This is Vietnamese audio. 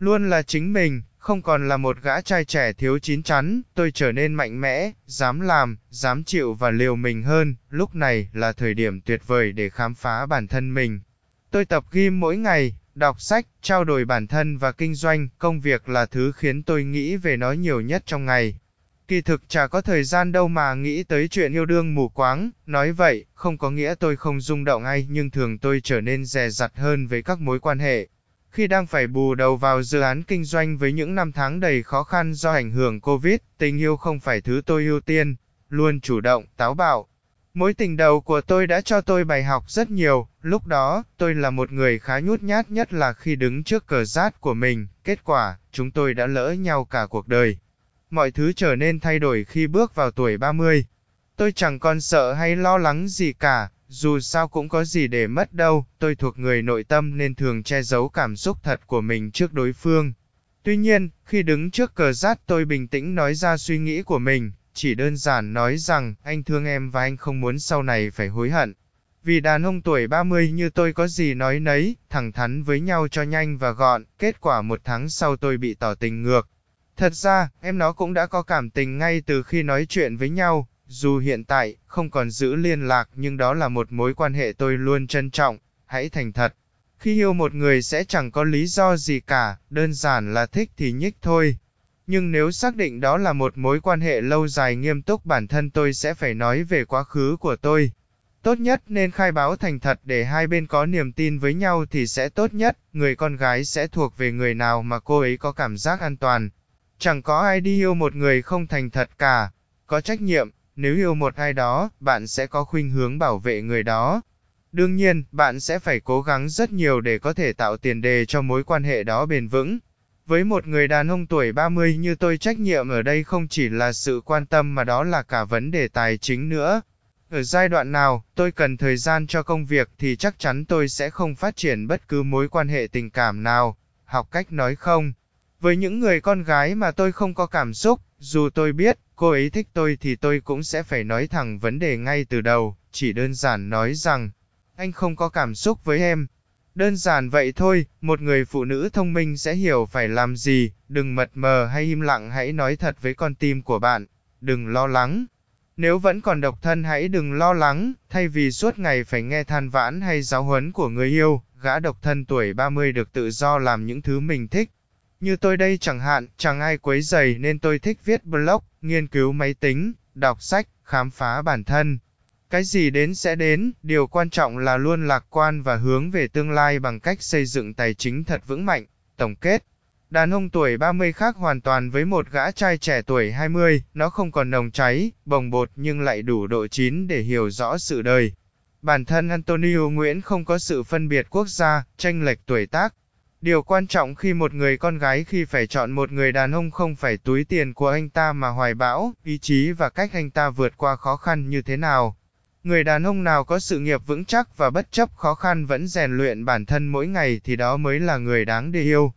Luôn là chính mình, không còn là một gã trai trẻ thiếu chín chắn, tôi trở nên mạnh mẽ, dám làm, dám chịu và liều mình hơn, lúc này là thời điểm tuyệt vời để khám phá bản thân mình. Tôi tập gym mỗi ngày, đọc sách, trao đổi bản thân và kinh doanh, công việc là thứ khiến tôi nghĩ về nó nhiều nhất trong ngày. Kỳ thực chả có thời gian đâu mà nghĩ tới chuyện yêu đương mù quáng, nói vậy, không có nghĩa tôi không rung động ai nhưng thường tôi trở nên dè dặt hơn với các mối quan hệ. Khi đang phải bù đầu vào dự án kinh doanh với những năm tháng đầy khó khăn do ảnh hưởng Covid, tình yêu không phải thứ tôi ưu tiên, luôn chủ động, táo bạo. Mối tình đầu của tôi đã cho tôi bài học rất nhiều, lúc đó, tôi là một người khá nhút nhát nhất là khi đứng trước cờ rát của mình, kết quả, chúng tôi đã lỡ nhau cả cuộc đời. Mọi thứ trở nên thay đổi khi bước vào tuổi 30. Tôi chẳng còn sợ hay lo lắng gì cả, dù sao cũng có gì để mất đâu, tôi thuộc người nội tâm nên thường che giấu cảm xúc thật của mình trước đối phương. Tuy nhiên, khi đứng trước cờ rát tôi bình tĩnh nói ra suy nghĩ của mình, chỉ đơn giản nói rằng anh thương em và anh không muốn sau này phải hối hận. Vì đàn ông tuổi 30 như tôi có gì nói nấy, thẳng thắn với nhau cho nhanh và gọn, kết quả một tháng sau tôi bị tỏ tình ngược. Thật ra, em nó cũng đã có cảm tình ngay từ khi nói chuyện với nhau, dù hiện tại, không còn giữ liên lạc nhưng đó là một mối quan hệ tôi luôn trân trọng, hãy thành thật. Khi yêu một người sẽ chẳng có lý do gì cả, đơn giản là thích thì nhích thôi. Nhưng nếu xác định đó là một mối quan hệ lâu dài nghiêm túc bản thân tôi sẽ phải nói về quá khứ của tôi. Tốt nhất nên khai báo thành thật để hai bên có niềm tin với nhau thì sẽ tốt nhất, người con gái sẽ thuộc về người nào mà cô ấy có cảm giác an toàn. Chẳng có ai đi yêu một người không thành thật cả, có trách nhiệm, nếu yêu một ai đó, bạn sẽ có khuynh hướng bảo vệ người đó. Đương nhiên, bạn sẽ phải cố gắng rất nhiều để có thể tạo tiền đề cho mối quan hệ đó bền vững. Với một người đàn ông tuổi 30 như tôi trách nhiệm ở đây không chỉ là sự quan tâm mà đó là cả vấn đề tài chính nữa. Ở giai đoạn nào, tôi cần thời gian cho công việc thì chắc chắn tôi sẽ không phát triển bất cứ mối quan hệ tình cảm nào. Học cách nói không. Với những người con gái mà tôi không có cảm xúc, dù tôi biết, cô ấy thích tôi thì tôi cũng sẽ phải nói thẳng vấn đề ngay từ đầu, chỉ đơn giản nói rằng, anh không có cảm xúc với em. Đơn giản vậy thôi, một người phụ nữ thông minh sẽ hiểu phải làm gì, đừng mật mờ hay im lặng hãy nói thật với con tim của bạn, đừng lo lắng. Nếu vẫn còn độc thân hãy đừng lo lắng, thay vì suốt ngày phải nghe than vãn hay giáo huấn của người yêu, gã độc thân tuổi 30 được tự do làm những thứ mình thích, như tôi đây chẳng hạn, chẳng ai quấy rầy nên tôi thích viết blog, nghiên cứu máy tính, đọc sách, khám phá bản thân. Cái gì đến sẽ đến, điều quan trọng là luôn lạc quan và hướng về tương lai bằng cách xây dựng tài chính thật vững mạnh. Tổng kết Đàn ông tuổi 30 khác hoàn toàn với một gã trai trẻ tuổi 20, nó không còn nồng cháy, bồng bột nhưng lại đủ độ chín để hiểu rõ sự đời. Bản thân Antonio Nguyễn không có sự phân biệt quốc gia, tranh lệch tuổi tác, Điều quan trọng khi một người con gái khi phải chọn một người đàn ông không phải túi tiền của anh ta mà hoài bão, ý chí và cách anh ta vượt qua khó khăn như thế nào. Người đàn ông nào có sự nghiệp vững chắc và bất chấp khó khăn vẫn rèn luyện bản thân mỗi ngày thì đó mới là người đáng để yêu.